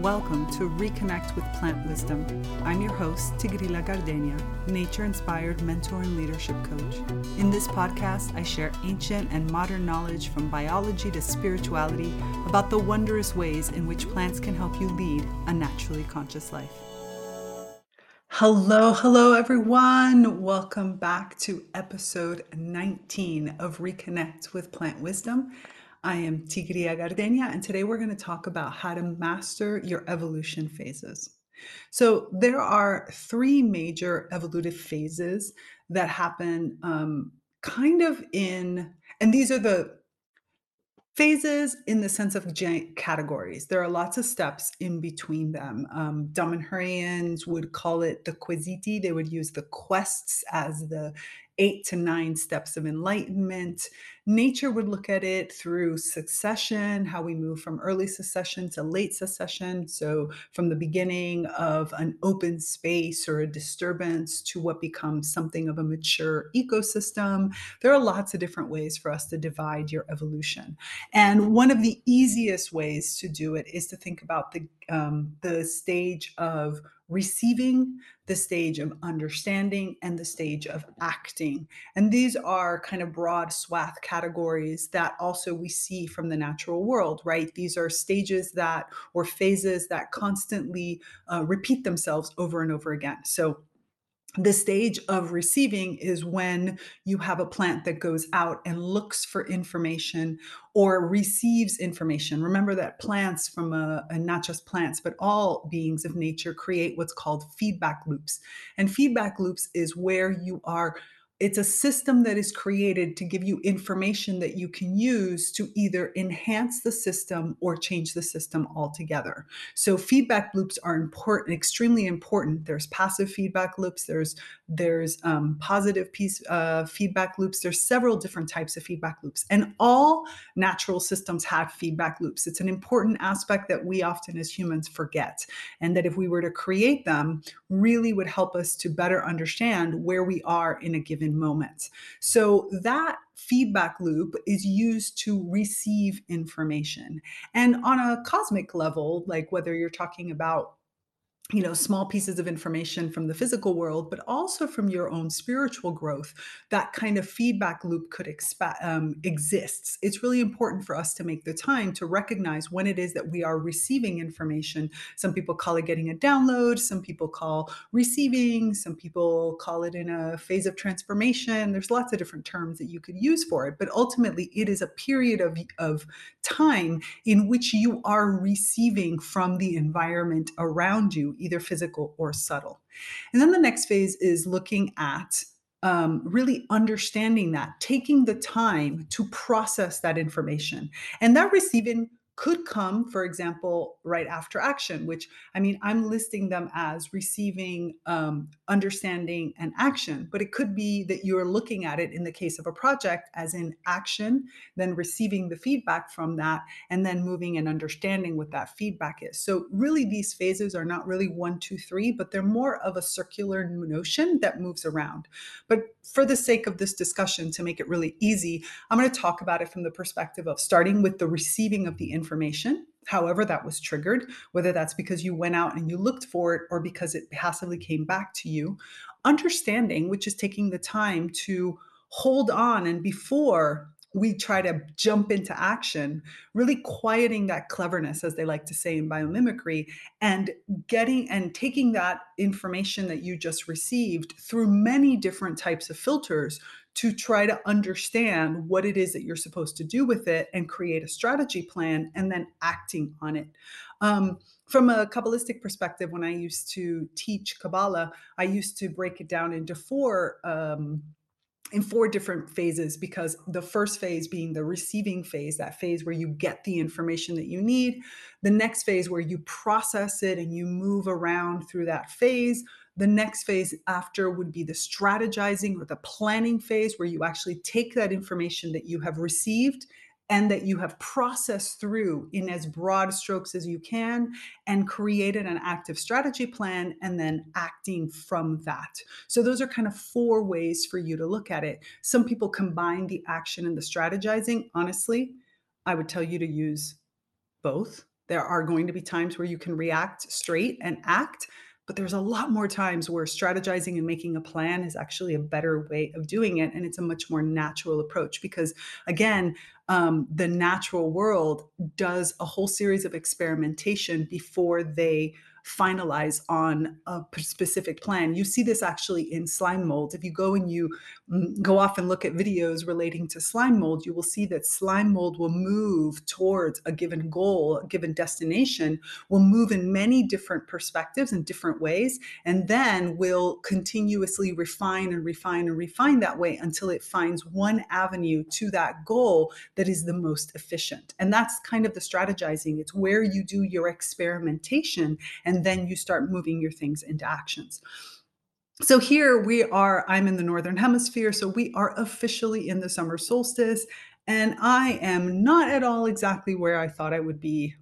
Welcome to Reconnect with Plant Wisdom. I'm your host, Tigrilla Gardenia, nature inspired mentor and leadership coach. In this podcast, I share ancient and modern knowledge from biology to spirituality about the wondrous ways in which plants can help you lead a naturally conscious life. Hello, hello, everyone. Welcome back to episode 19 of Reconnect with Plant Wisdom. I am Tigrilla Gardenia, and today we're going to talk about how to master your evolution phases. So, there are three major evolutive phases that happen um, kind of in, and these are the phases in the sense of categories. There are lots of steps in between them. Um, Damanhurians would call it the quesiti. They would use the quests as the eight to nine steps of enlightenment. Nature would look at it through succession, how we move from early succession to late succession. So, from the beginning of an open space or a disturbance to what becomes something of a mature ecosystem. There are lots of different ways for us to divide your evolution. And one of the easiest ways to do it is to think about the, um, the stage of receiving, the stage of understanding, and the stage of acting. And these are kind of broad swath categories that also we see from the natural world, right? These are stages that, or phases that constantly uh, repeat themselves over and over again. So the stage of receiving is when you have a plant that goes out and looks for information or receives information. Remember that plants, from a, not just plants, but all beings of nature, create what's called feedback loops. And feedback loops is where you are it's a system that is created to give you information that you can use to either enhance the system or change the system altogether. So feedback loops are important, extremely important. There's passive feedback loops. There's there's um, positive piece uh, feedback loops. There's several different types of feedback loops, and all natural systems have feedback loops. It's an important aspect that we often as humans forget, and that if we were to create them, really would help us to better understand where we are in a given given moment. So that feedback loop is used to receive information. And on a cosmic level, like whether you're talking about you know small pieces of information from the physical world but also from your own spiritual growth that kind of feedback loop could expa- um, exists. It's really important for us to make the time to recognize when it is that we are receiving information. Some people call it getting a download some people call receiving some people call it in a phase of transformation. There's lots of different terms that you could use for it but ultimately it is a period of, of time in which you are receiving from the environment around you either physical or subtle. And then the next phase is looking at um, really understanding that, taking the time to process that information. And that receiving could come, for example, right after action, which I mean, I'm listing them as receiving, um, understanding, and action, but it could be that you're looking at it in the case of a project as in action, then receiving the feedback from that, and then moving and understanding what that feedback is. So, really, these phases are not really one, two, three, but they're more of a circular notion that moves around. But for the sake of this discussion, to make it really easy, I'm going to talk about it from the perspective of starting with the receiving of the information information, however that was triggered, whether that's because you went out and you looked for it or because it passively came back to you. Understanding, which is taking the time to hold on and before we try to jump into action, really quieting that cleverness, as they like to say in biomimicry, and getting and taking that information that you just received through many different types of filters to try to understand what it is that you're supposed to do with it and create a strategy plan and then acting on it. Um, from a Kabbalistic perspective, when I used to teach Kabbalah, I used to break it down into four. Um, in four different phases because the first phase being the receiving phase that phase where you get the information that you need. The next phase where you process it and you move around through that phase. The next phase after would be the strategizing or the planning phase, where you actually take that information that you have received and that you have processed through in as broad strokes as you can and created an active strategy plan and then acting from that. So, those are kind of four ways for you to look at it. Some people combine the action and the strategizing. Honestly, I would tell you to use both There are going to be times where you can react straight and act, but there's a lot more times where strategizing and making a plan is actually a better way of doing it. And it's a much more natural approach because, again, um, the natural world does a whole series of experimentation before they finalize on a specific plan. You see this actually in slime molds. If you go and you mm, go off and look at videos relating to slime mold, you will see that slime mold will move towards a given goal, a given destination, will move in many different perspectives and different ways, and then will continuously refine and refine and refine that way until it finds one avenue to that goal that is the most efficient. And that's kind of the strategizing. It's where you do your experimentation and then you start moving your things into actions. So here we are, I'm in the Northern Hemisphere, so we are officially in the summer solstice, and I am not at all exactly where I thought I would be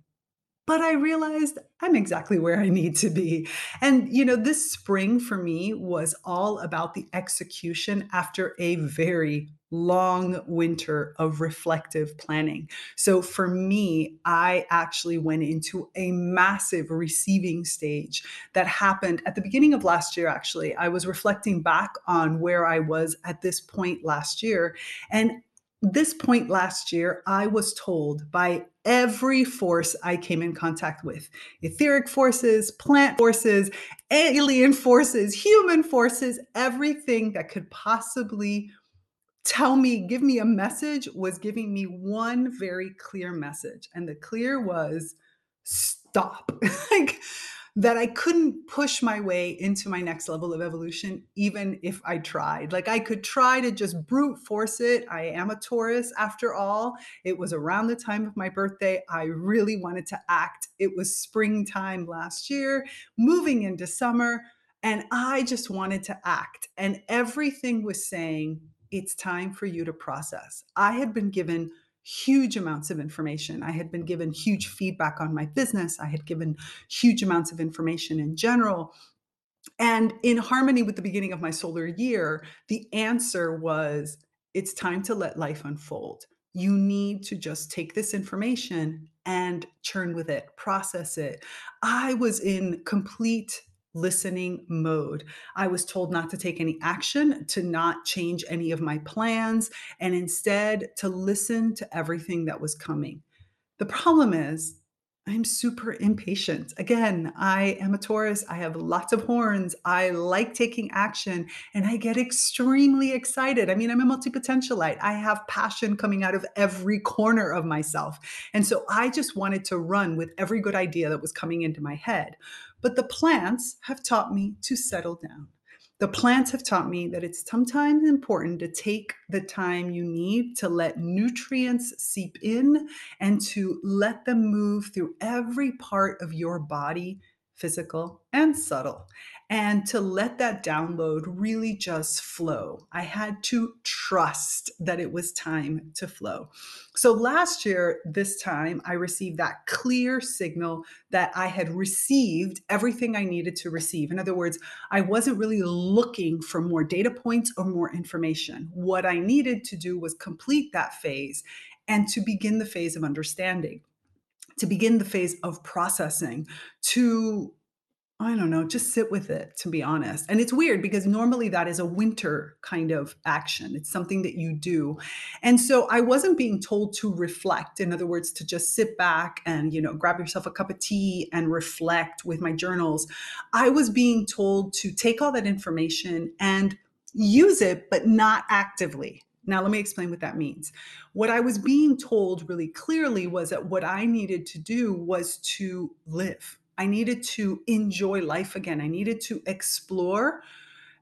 but I realized I'm exactly where I need to be. And, you know, this spring for me was all about the execution after a very long winter of reflective planning. So for me, I actually went into a massive receiving stage that happened at the beginning of last year. Actually, I was reflecting back on where I was at this point last year. And this point last year, I was told by every force I came in contact with etheric forces, plant forces, alien forces, human forces, everything that could possibly tell me, give me a message was giving me one very clear message. And the clear was stop. like, that I couldn't push my way into my next level of evolution, even if I tried. Like I could try to just brute force it. I am a Taurus after all. It was around the time of my birthday. I really wanted to act. It was springtime last year, moving into summer, and I just wanted to act. And everything was saying, it's time for you to process. I had been given huge amounts of information. I had been given huge feedback on my business. I had given huge amounts of information in general. And in harmony with the beginning of my solar year, the answer was it's time to let life unfold. You need to just take this information and churn with it, process it. I was in complete listening mode. I was told not to take any action, to not change any of my plans, and instead to listen to everything that was coming. The problem is, I'm super impatient. Again, I am a Taurus. I have lots of horns. I like taking action and I get extremely excited. I mean, I'm a multi potentialite. I have passion coming out of every corner of myself. And so I just wanted to run with every good idea that was coming into my head. But the plants have taught me to settle down. The plants have taught me that it's sometimes important to take the time you need to let nutrients seep in and to let them move through every part of your body, physical and subtle and to let that download really just flow. I had to trust that it was time to flow. So last year, this time, I received that clear signal that I had received everything I needed to receive. In other words, I wasn't really looking for more data points or more information. What I needed to do was complete that phase and to begin the phase of understanding to begin the phase of processing, to I don't know, just sit with it, to be honest. And it's weird because normally that is a winter kind of action. It's something that you do. And so I wasn't being told to reflect. In other words, to just sit back and, you know, grab yourself a cup of tea and reflect with my journals. I was being told to take all that information and use it, but not actively. Now, let me explain what that means. What I was being told really clearly was that what I needed to do was to live I needed to enjoy life again. I needed to explore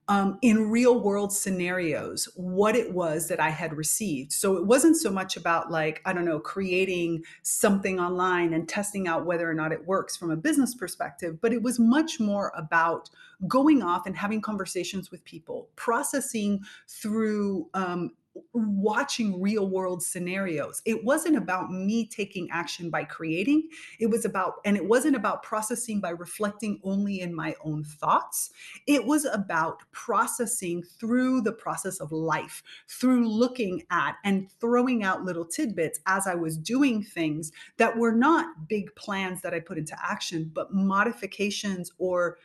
um, in real world scenarios what it was that I had received. So it wasn't so much about, like, I don't know, creating something online and testing out whether or not it works from a business perspective, but it was much more about going off and having conversations with people, processing through um, watching real world scenarios. It wasn't about me taking action by creating. It was about, and it wasn't about processing by reflecting only in my own thoughts. It was about processing through the process of life, through looking at and throwing out little tidbits as I was doing things that were not big plans that I put into action, but modifications or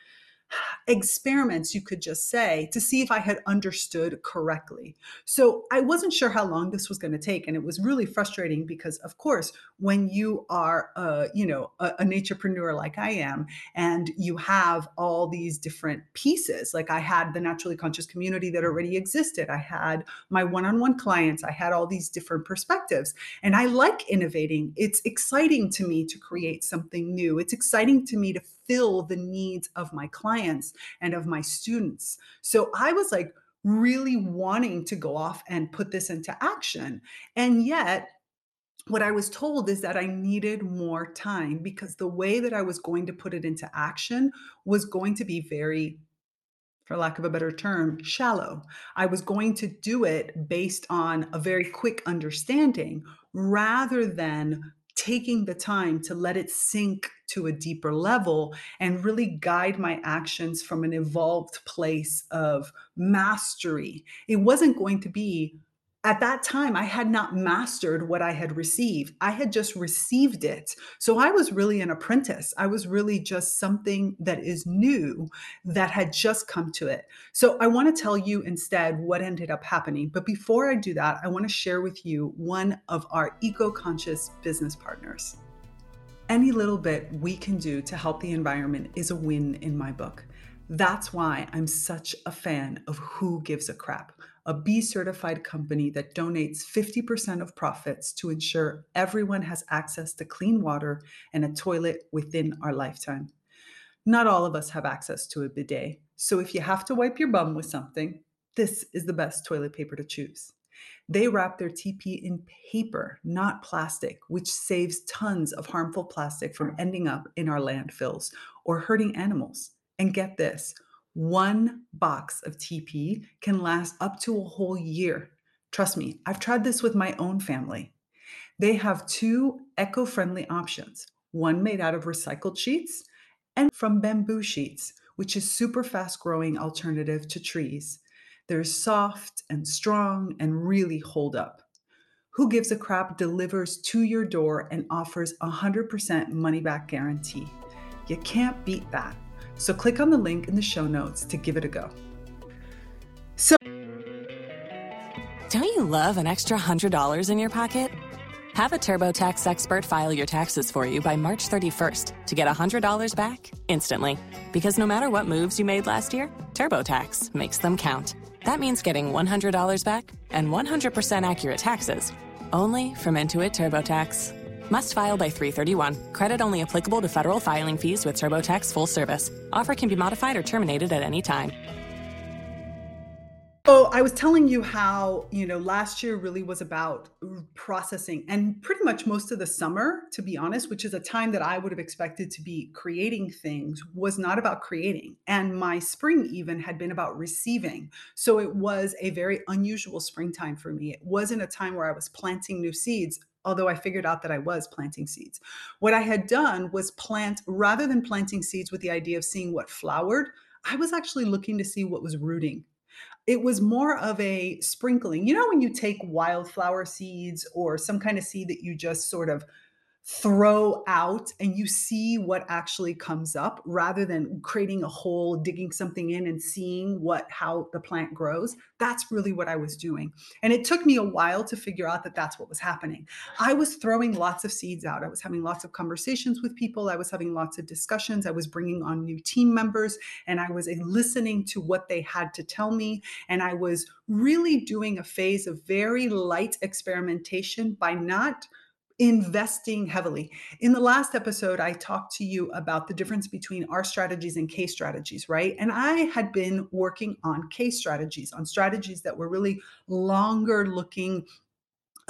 experiments, you could just say, to see if I had understood correctly. So I wasn't sure how long this was going to take. And it was really frustrating because, of course, when you are, a, you know, a, a naturepreneur like I am, and you have all these different pieces, like I had the naturally conscious community that already existed, I had my one on one clients, I had all these different perspectives. And I like innovating. It's exciting to me to create something new. It's exciting to me to fill the needs of my clients and of my students. So I was like really wanting to go off and put this into action. And yet, what I was told is that I needed more time because the way that I was going to put it into action was going to be very for lack of a better term, shallow. I was going to do it based on a very quick understanding rather than taking the time to let it sink to a deeper level and really guide my actions from an evolved place of mastery. It wasn't going to be at that time, I had not mastered what I had received. I had just received it. So I was really an apprentice. I was really just something that is new that had just come to it. So I want to tell you instead what ended up happening. But before I do that, I want to share with you one of our eco conscious business partners. Any little bit we can do to help the environment is a win in my book. That's why I'm such a fan of Who Gives a Crap a B certified company that donates 50% of profits to ensure everyone has access to clean water and a toilet within our lifetime. Not all of us have access to a bidet, so if you have to wipe your bum with something, this is the best toilet paper to choose. They wrap their TP in paper, not plastic, which saves tons of harmful plastic from ending up in our landfills or hurting animals. And get this one box of TP can last up to a whole year. Trust me, I've tried this with my own family. They have two eco friendly options one made out of recycled sheets and from bamboo sheets, which is super fast growing alternative to trees. They're soft and strong and really hold up. Who Gives a Crap delivers to your door and offers a 100% money back guarantee. You can't beat that. So click on the link in the show notes to give it a go. So, don't you love an extra $100 in your pocket? Have a TurboTax expert file your taxes for you by March 31st to get $100 back instantly. Because no matter what moves you made last year, TurboTax makes them count. That means getting $100 back and 100% accurate taxes only from Intuit TurboTax. Must file by 331. Credit only applicable to federal filing fees with TurboTax full service. Offer can be modified or terminated at any time. So I was telling you how, you know, last year really was about processing and pretty much most of the summer, to be honest, which is a time that I would have expected to be creating things, was not about creating. And my spring even had been about receiving. So it was a very unusual springtime for me. It wasn't a time where I was planting new seeds although I figured out that I was planting seeds. What I had done was plant, rather than planting seeds with the idea of seeing what flowered, I was actually looking to see what was rooting. It was more of a sprinkling. You know, when you take wildflower seeds or some kind of seed that you just sort of throw out and you see what actually comes up rather than creating a hole digging something in and seeing what how the plant grows. That's really what i was doing. And it took me a while to figure out that that's what was happening. I was throwing lots of seeds out. I was having lots of conversations with people. I was having lots of discussions. I was bringing on new team members and i was eh, listening to what they had to tell me. And i was really doing a phase of very light experimentation by not investing heavily. In the last episode, I talked to you about the difference between r strategies and K strategies, right? And I had been working on K strategies, on strategies that were really longer looking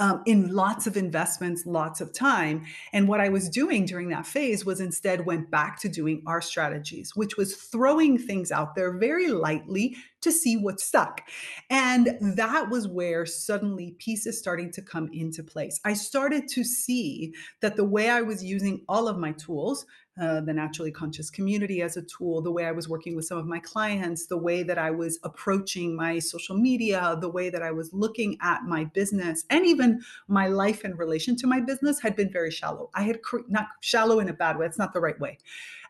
um, in lots of investments, lots of time. And what I was doing during that phase was instead went back to doing r strategies, which was throwing things out there very lightly to see what stuck. And that was where suddenly pieces starting to come into place. I started to see that the way I was using all of my tools, uh, the naturally conscious community as a tool, the way I was working with some of my clients, the way that I was approaching my social media, the way that I was looking at my business, and even my life in relation to my business had been very shallow. I had cre- not shallow in a bad way, it's not the right way.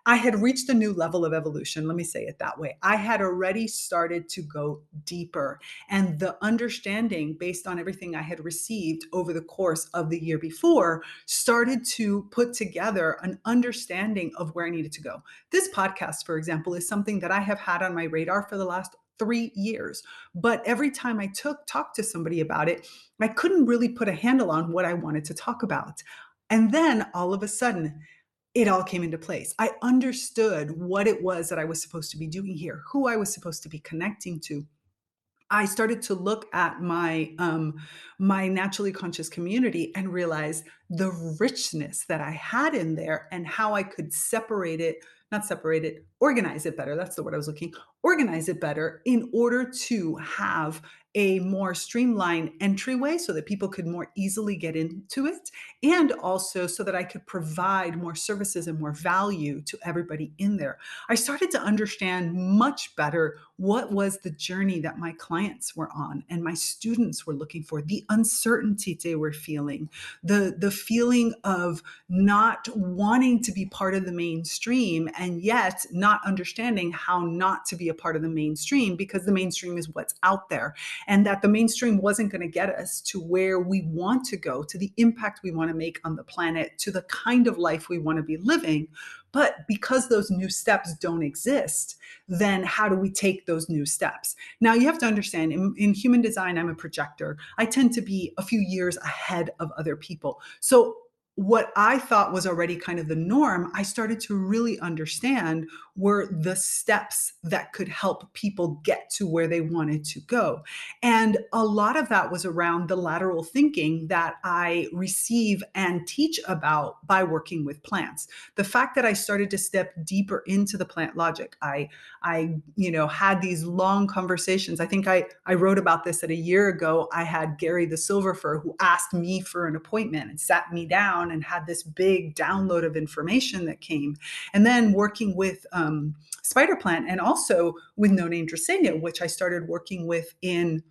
I had reached a new level of evolution. Let me say it that way. I had already started to go deeper. And the understanding, based on everything I had received over the course of the year before, started to put together an understanding of where I needed to go. This podcast, for example, is something that I have had on my radar for the last three years. But every time I took talked to somebody about it, I couldn't really put a handle on what I wanted to talk about. And then all of a sudden, it all came into place. I understood what it was that I was supposed to be doing here, who I was supposed to be connecting to. I started to look at my um, my naturally conscious community and realize the richness that I had in there and how I could separate it, not separate it, organize it better. That's the word I was looking. Organize it better in order to have a more streamlined entryway so that people could more easily get into it and also so that I could provide more services and more value to everybody in there. I started to understand much better what was the journey that my clients were on and my students were looking for, the uncertainty they were feeling, the the feeling of not wanting to be part of the mainstream and yet not understanding how not to be a part of the mainstream because the mainstream is what's out there and that the mainstream wasn't going to get us to where we want to go, to the impact we want to make on the planet, to the kind of life we want to be living. But because those new steps don't exist, then how do we take those new steps? Now, you have to understand in, in, human design, I'm a projector. I tend to be a few years ahead of other people. So what I thought was already kind of the norm, I started to really understand were the steps that could help people get to where they wanted to go. And a lot of that was around the lateral thinking that I receive and teach about by working with plants. The fact that I started to step deeper into the plant logic. I I you know had these long conversations. I think I I wrote about this at a year ago. I had Gary the Silver Fir who asked me for an appointment and sat me down and had this big download of information that came. And then working with um, Spider Plant and also with No Name Dracaena, which I started working with in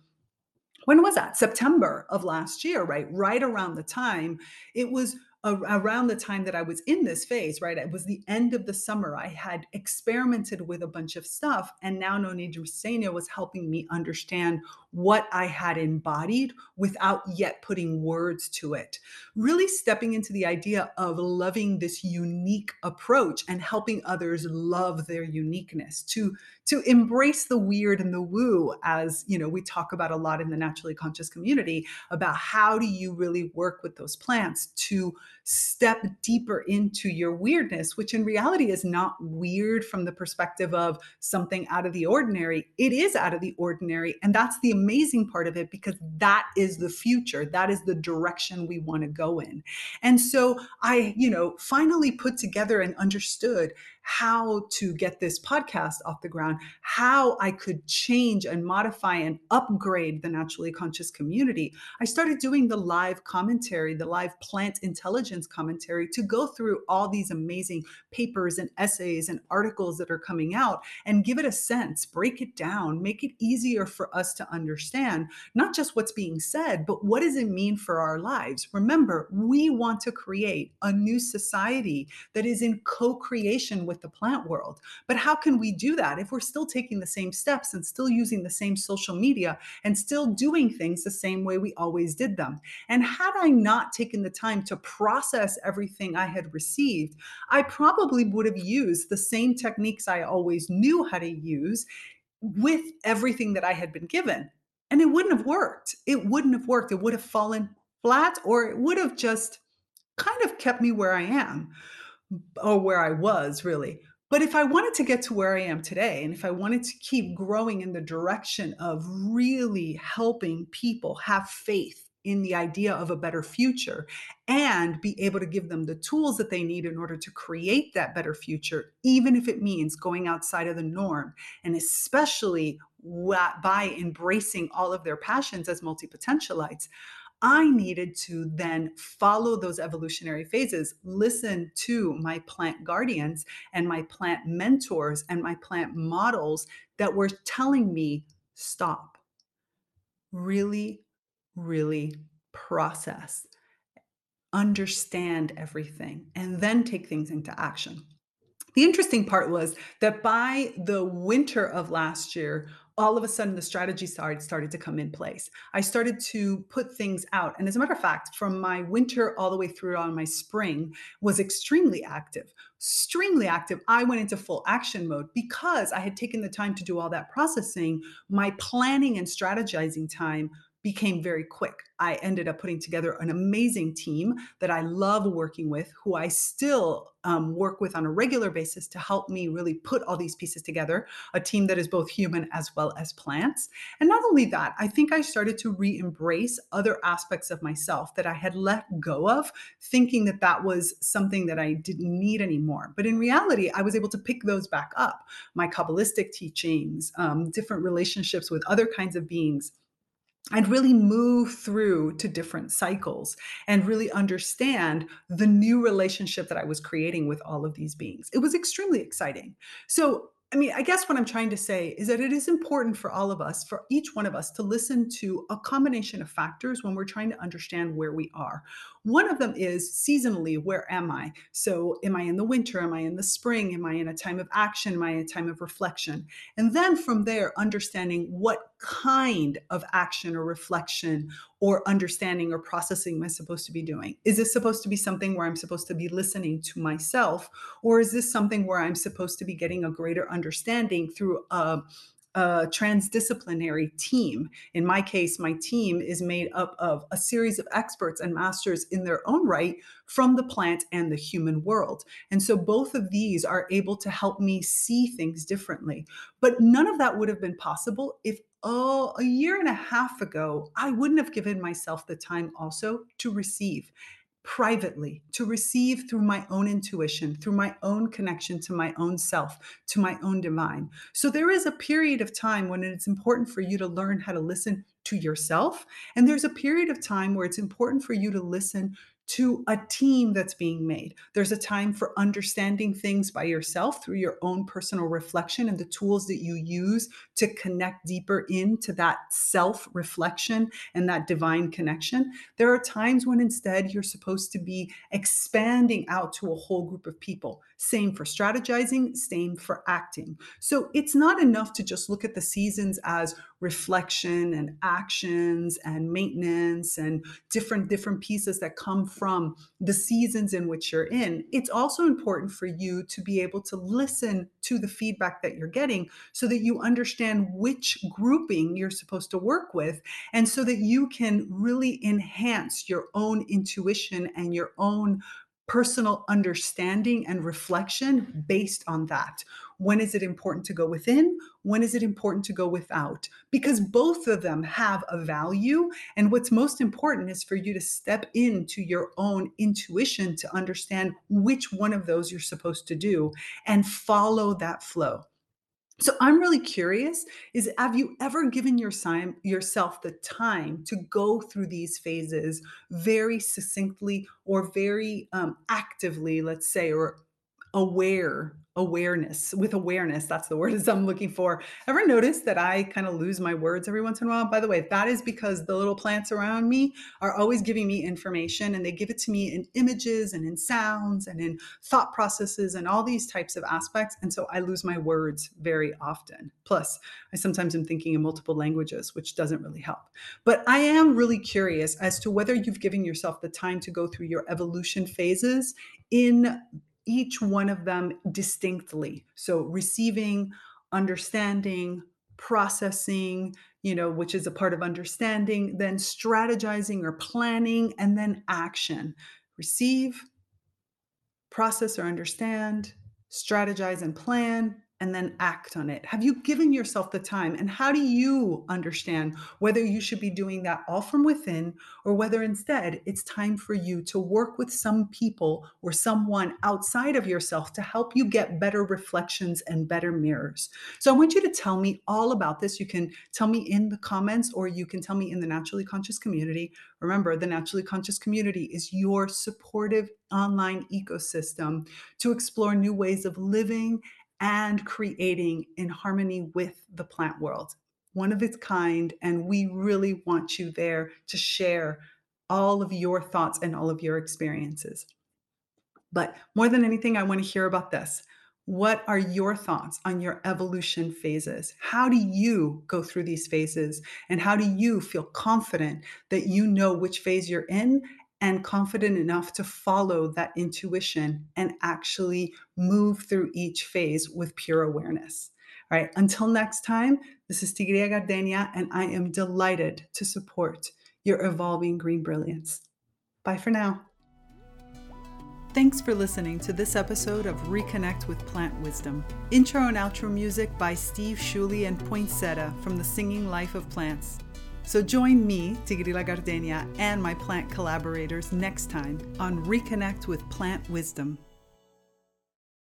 when was that? September of last year, right? Right around the time it was around the time that I was in this phase, right? It was the end of the summer. I had experimented with a bunch of stuff, and now Noni Dracaena was helping me understand what I had embodied without yet putting words to it. Really stepping into the idea of loving this unique approach and helping others love their uniqueness, to to embrace the weird and the woo as you know we talk about a lot in the naturally conscious community about how do you really work with those plants to step deeper into your weirdness which in reality is not weird from the perspective of something out of the ordinary. It is out of the ordinary and that's the amazing part of it because that is the future. That is the direction we want to go in. And so i you know finally put together and understood how to get this podcast off the ground, how I could change and modify and upgrade the naturally conscious community, I started doing the live commentary, the live plant intelligence commentary to go through all these amazing papers and essays and articles that are coming out and give it a sense, break it down, make it easier for us to understand not just what's being said, but what does it mean for our lives? Remember, we want to create a new society that is in co creation with the plant world. But how can we do that if we're still taking the same steps and still using the same social media and still doing things the same way we always did them? And had I not taken the time to process everything I had received, I probably would have used the same techniques I always knew how to use with everything that I had been given. And it wouldn't have worked. It wouldn't have worked. It would have fallen flat or it would have just kind of kept me where I am or where I was really. But if I wanted to get to where I am today, and if I wanted to keep growing in the direction of really helping people have faith in the idea of a better future and be able to give them the tools that they need in order to create that better future, even if it means going outside of the norm. And especially by embracing all of their passions as multi potentialites. I needed to then follow those evolutionary phases, listen to my plant guardians and my plant mentors and my plant models that were telling me stop, really, really process, understand everything, and then take things into action. The interesting part was that by the winter of last year, all of a sudden the strategy started started to come in place. I started to put things out. And as a matter of fact, from my winter all the way through on my spring was extremely active. Extremely active. I went into full action mode because I had taken the time to do all that processing. My planning and strategizing time became very quick. I ended up putting together an amazing team that I love working with, who I still um, work with on a regular basis to help me really put all these pieces together. A team that is both human as well as plants. And not only that, I think I started to re embrace other aspects of myself that I had let go of, thinking that that was something that I didn't need anymore. But in reality, I was able to pick those back up my Kabbalistic teachings, um, different relationships with other kinds of beings I'd really move through to different cycles and really understand the new relationship that I was creating with all of these beings. It was extremely exciting. So, I mean, I guess what I'm trying to say is that it is important for all of us, for each one of us, to listen to a combination of factors when we're trying to understand where we are. One of them is seasonally, where am I? So, am I in the winter? Am I in the spring? Am I in a time of action? Am I in a time of reflection? And then from there, understanding what kind of action or reflection or understanding or processing am I supposed to be doing? Is this supposed to be something where I'm supposed to be listening to myself? Or is this something where I'm supposed to be getting a greater understanding through a a transdisciplinary team. In my case, my team is made up of a series of experts and masters in their own right from the plant and the human world. And so both of these are able to help me see things differently. But none of that would have been possible if oh, a year and a half ago, I wouldn't have given myself the time also to receive privately, to receive through my own intuition, through my own connection to my own self, to my own divine. So there is a period of time when it's important for you to learn how to listen to yourself. And there's a period of time where it's important for you to listen to a team that's being made. There's a time for understanding things by yourself through your own personal reflection and the tools that you use to connect deeper into that self reflection and that divine connection. There are times when instead you're supposed to be expanding out to a whole group of people. Same for strategizing, same for acting. So it's not enough to just look at the seasons as reflection and actions and maintenance and different different pieces that come from the seasons in which you're in it's also important for you to be able to listen to the feedback that you're getting so that you understand which grouping you're supposed to work with and so that you can really enhance your own intuition and your own personal understanding and reflection based on that. When is it important to go within? When is it important to go without? Because both of them have a value. And what's most important is for you to step into your own intuition to understand which one of those you're supposed to do and follow that flow. So I'm really curious is have you ever given your time, yourself the time to go through these phases very succinctly or very um, actively, let's say, or aware awareness with awareness that's the word i'm looking for. Ever notice that i kind of lose my words every once in a while? By the way that is because the little plants around me are always giving me information and they give it to me in images and in sounds and in thought processes and all these types of aspects and so i lose my words very often. Plus i sometimes am thinking in multiple languages which doesn't really help. But i am really curious as to whether you've given yourself the time to go through your evolution phases in each one of them distinctly. So receiving, understanding, processing, you know, which is a part of understanding, then strategizing or planning, and then action. Receive, process or understand, strategize and plan, and then act on it? Have you given yourself the time? And how do you understand whether you should be doing that all from within or whether instead it's time for you to work with some people or someone outside of yourself to help you get better reflections and better mirrors? So I want you to tell me all about this. You can tell me in the comments or you can tell me in the Naturally Conscious community. Remember, the Naturally Conscious community is your supportive online ecosystem to explore new ways of living and creating in harmony with the plant world. One of its kind, and we really want you there to share all of your thoughts and all of your experiences. But more than anything, I want to hear about this. What are your thoughts on your evolution phases? How do you go through these phases? And how do you feel confident that you know which phase you're in and confident enough to follow that intuition and actually move through each phase with pure awareness. All right, until next time, this is Tigrilla Gardenia, and I am delighted to support your evolving green brilliance. Bye for now. Thanks for listening to this episode of Reconnect with Plant Wisdom. Intro and outro music by Steve Sciulli and Poinsettia from the Singing Life of Plants. So join me, Tigrilla Gardenia, and my plant collaborators next time on Reconnect with Plant Wisdom.